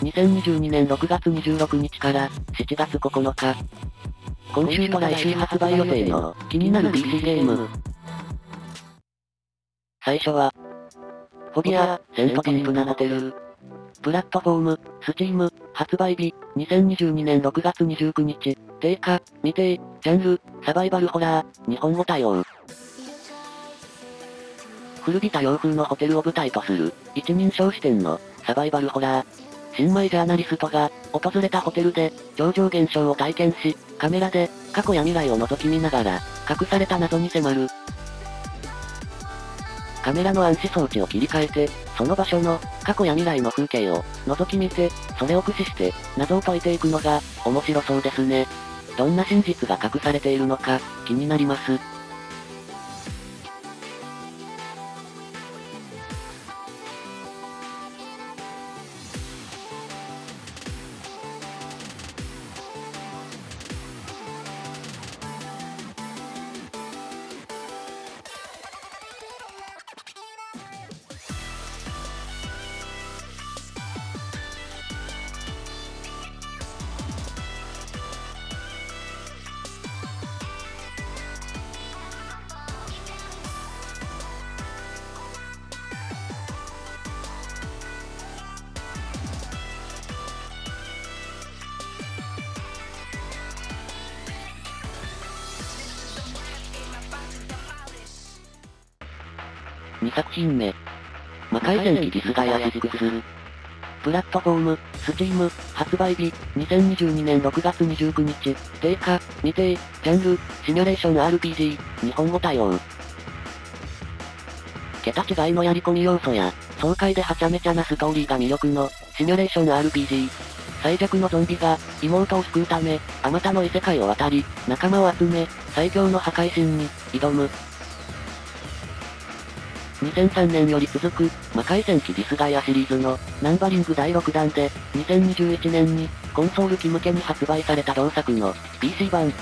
2022年6月26日から7月9日。今週と来週発売予定の気になる PC ゲーム。最初は、フォビア、セントディープなホテル。プラットフォーム、スチーム、発売日、2022年6月29日、定価、未定、ジャンル、サバイバルホラー、日本語対応。古びた洋風のホテルを舞台とする、一人称視点の、サバイバルホラー。新米ジャーナリストが、訪れたホテルで、超常現象を体験し、カメラで、過去や未来を覗き見ながら、隠された謎に迫る。カメラの暗視装置を切り替えて、その場所の、過去や未来の風景を、覗き見て、それを駆使して、謎を解いていくのが、面白そうですね。どんな真実が隠されているのか、気になります。2作品目。魔界戦記ディスガイアシックス。プラットフォーム、 Steam、発売日、2022年6月29日、定価、未定、ジャンル、シミュレーション RPG、日本語対応。桁違いのやり込み要素や、爽快ではちゃめちゃなストーリーが魅力の、シミュレーション RPG。最弱のゾンビが、妹を救うため、あまたの異世界を渡り、仲間を集め、最強の破壊神に、挑む。2003年より続く、魔界戦記ディスガイアシリーズの、ナンバリング第6弾で、2021年に、コンソール機向けに発売された同作の、PC 版。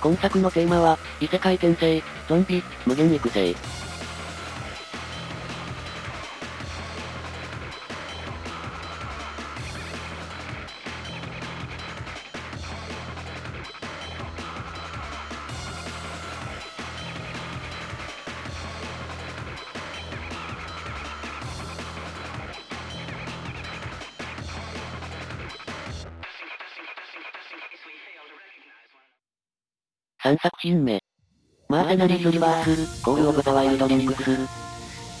今作のテーマは、異世界転生、ゾンビ、無限育成。3作品目。 Mercenaries Rebirth、Call of the Wild Lynx。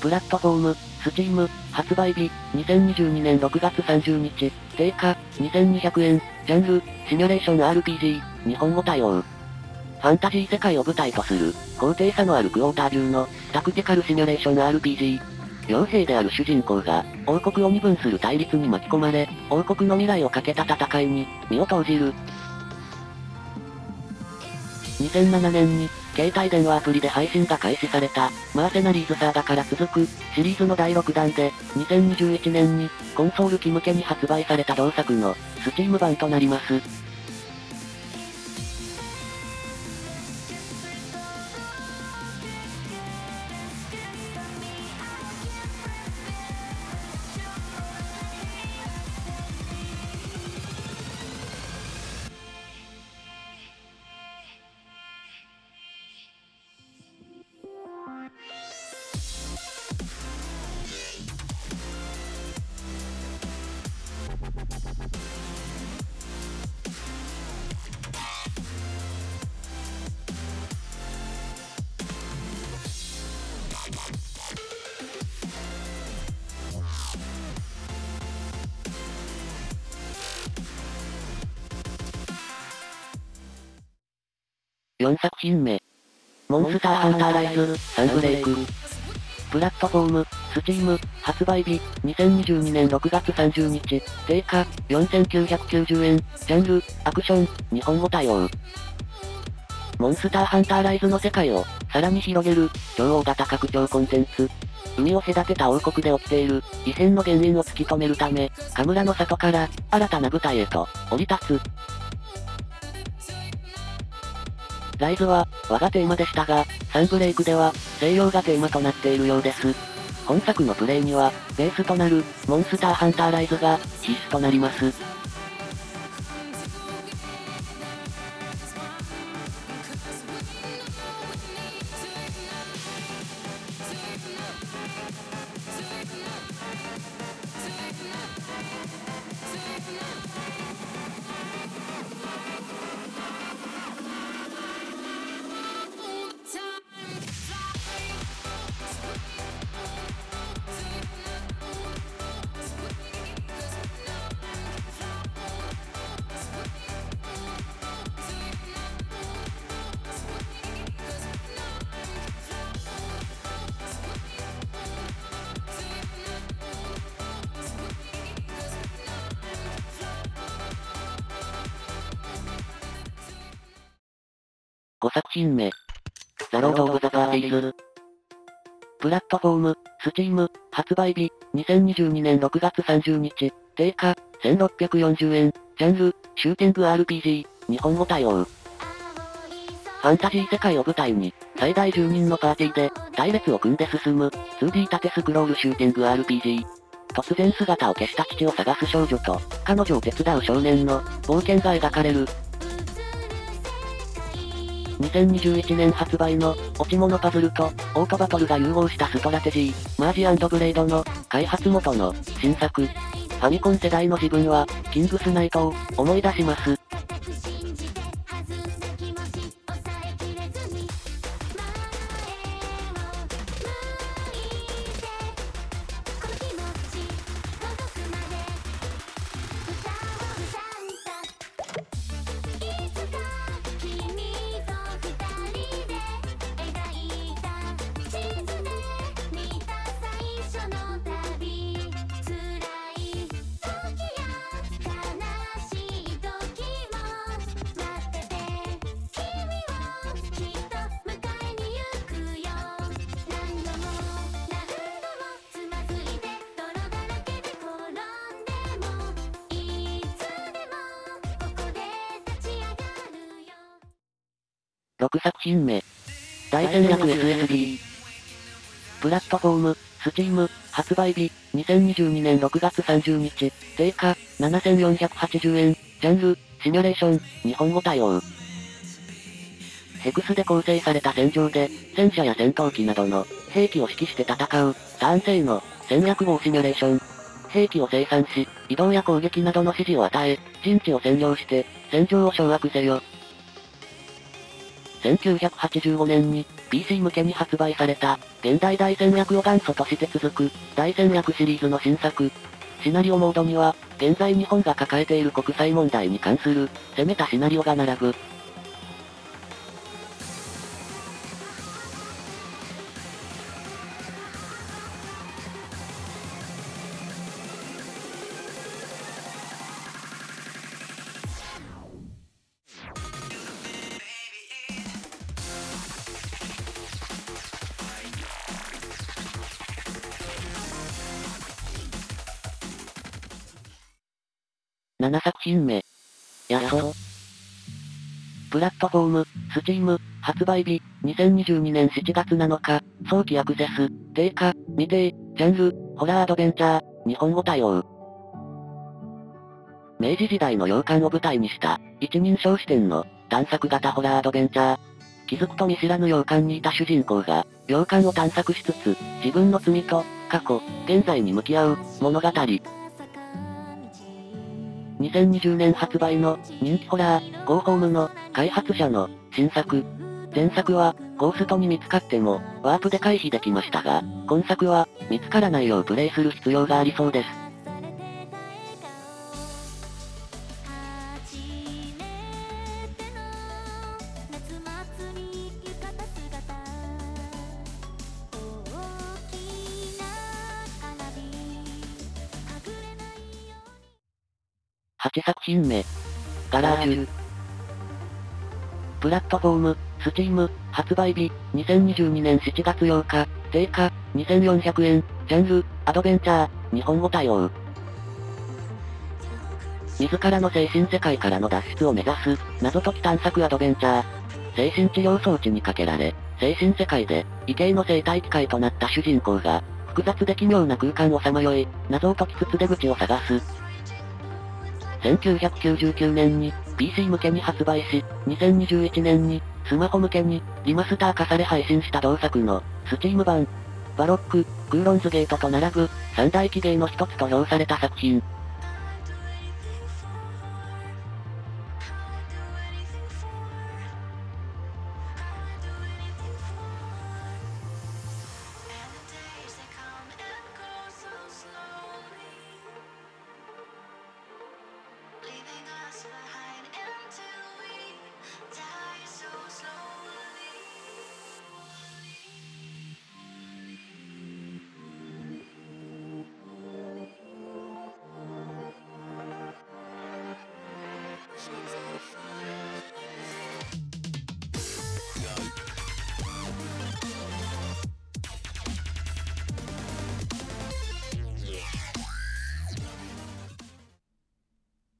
プラットフォーム、 Steam、発売日、2022年6月30日、定価、2200円、ジャンル、シミュレーション RPG、日本語対応。ファンタジー世界を舞台とする、高低差のあるクォータービューの、タクティカルシミュレーション RPG。傭兵である主人公が、王国を二分する対立に巻き込まれ、王国の未来をかけた戦いに、身を投じる。2007年に、携帯電話アプリで配信が開始された、マーセナリーズサーガから続く、シリーズの第6弾で、2021年に、コンソール機向けに発売された同作の、スチーム版となります。4作品目。モンスターハンターライズ、サンブレイク。プラットフォーム、スチーム、発売日、2022年6月30日、定価、4990円、ジャンル、アクション、日本語対応。モンスターハンターライズの世界を、さらに広げる、超大型拡張コンテンツ。海を隔てた王国で起きている、異変の原因を突き止めるため、カムラの里から、新たな舞台へと、降り立つ。ライズは、我がテーマでしたが、サンブレイクでは、西洋がテーマとなっているようです。本作のプレイには、ベースとなる、モンスターハンターライズが、必須となります。5作品目。 The Lord of the Parti es。プラットフォーム、 Steam、発売日、2022年6月30日、定価、1640円、ジャンル、シューティング RPG、日本語対応。ファンタジー世界を舞台に、最大10人のパーティーで、隊列を組んで進む、2D 縦スクロールシューティング RPG。突然姿を消した父を探す少女と、彼女を手伝う少年の、冒険が描かれる、2021年発売の、落ち物パズルと、オートバトルが融合したストラテジー、 Merge Blade の、開発元の、新作。ファミコン世代の自分は、キングスナイトを、思い出します。6作品目。大戦略 SSD。プラットフォーム、スチーム、発売日、2022年6月30日、定価、7480円、ジャンル、シミュレーション、日本語対応。ヘクスで構成された戦場で、戦車や戦闘機などの、兵器を指揮して戦う、ターン制の、戦略号シミュレーション。兵器を生産し、移動や攻撃などの指示を与え、陣地を占領して、戦場を掌握せよ。1985年に PC 向けに発売された現代大戦略を元祖として続く大戦略シリーズの新作。シナリオモードには現在日本が抱えている国際問題に関する攻めたシナリオが並ぶ。7作品目。やそう。プラットフォーム、スチーム、発売日、2022年7月7日、早期アクセス、定価、未定、ジャンル、ホラーアドベンチャー、日本語対応。明治時代の洋館を舞台にした、一人称視点の、探索型ホラーアドベンチャー。気づくと見知らぬ洋館にいた主人公が、洋館を探索しつつ、自分の罪と、過去、現在に向き合う、物語。2020年発売の人気ホラー、ゴーホームの開発者の新作。前作はゴーストに見つかってもワープで回避できましたが、今作は見つからないようプレイする必要がありそうです。8作品目。ガラージュ。プラットフォーム、スチーム、発売日、2022年7月8日、定価、2400円、ジャンル、アドベンチャー、日本語対応。自らの精神世界からの脱出を目指す、謎解き探索アドベンチャー。精神治療装置にかけられ、精神世界で、異形の生態機械となった主人公が、複雑で奇妙な空間をさまよい、謎を解きつつ出口を探す。1999年に、PC 向けに発売し、2021年に、スマホ向けに、リマスター化され配信した同作の、スチーム版、バロック、クーロンズゲートと並ぶ、三大機芸の一つと評された作品。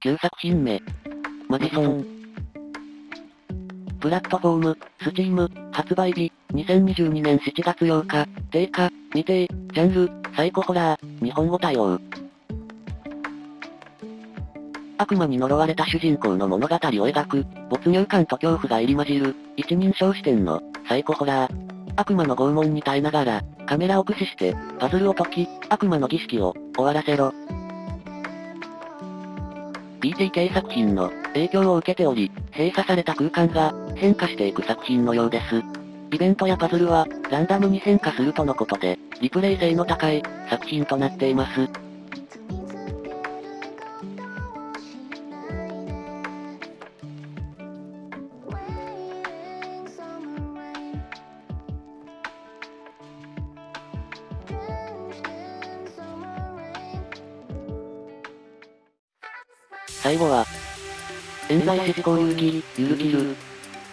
9作品目。マディソン。プラットフォーム、スチーム、発売日、2022年7月8日、定価、未定、ジャンル、サイコホラー、日本語対応。悪魔に呪われた主人公の物語を描く、没入感と恐怖が入り混じる、一人称視点の、サイコホラー。悪魔の拷問に耐えながら、カメラを駆使して、パズルを解き、悪魔の儀式を、終わらせろ。PTK 作品の影響を受けており、閉鎖された空間が変化していく作品のようです。イベントやパズルはランダムに変化するとのことで、リプレイ性の高い作品となっています。冤罪指示交流切り、ゆるきる。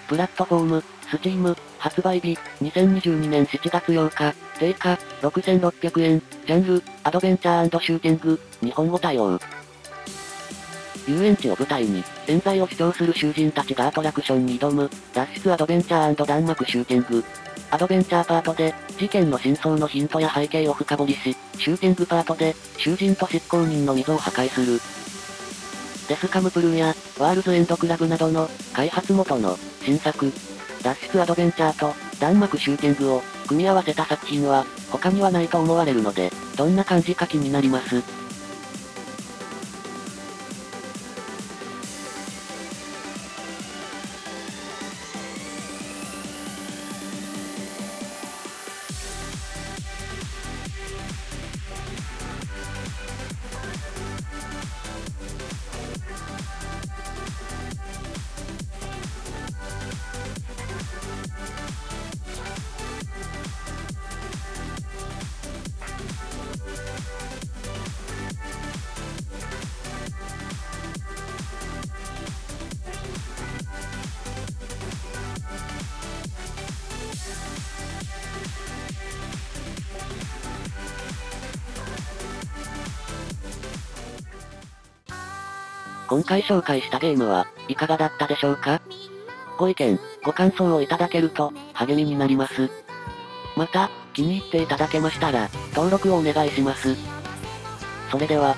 プラットフォーム、スチーム、発売日、2022年7月8日、定価、6600円、ジャンル、アドベンチャーシューティング、日本語対応。遊園地を舞台に、冤罪を主張する囚人たちがアトラクションに挑む、脱出アドベンチャー弾幕シューティング。アドベンチャーパートで、事件の真相のヒントや背景を深掘りし、シューティングパートで、囚人と執行人の溝を破壊する。デスカムプルーや、ワールズエンドクラブなどの、開発元の、新作、脱出アドベンチャーと、弾幕シューティングを、組み合わせた作品は、他にはないと思われるので、どんな感じか気になります。今回紹介したゲームは、いかがだったでしょうか？ご意見、ご感想をいただけると、励みになります。また、気に入っていただけましたら、登録をお願いします。それでは、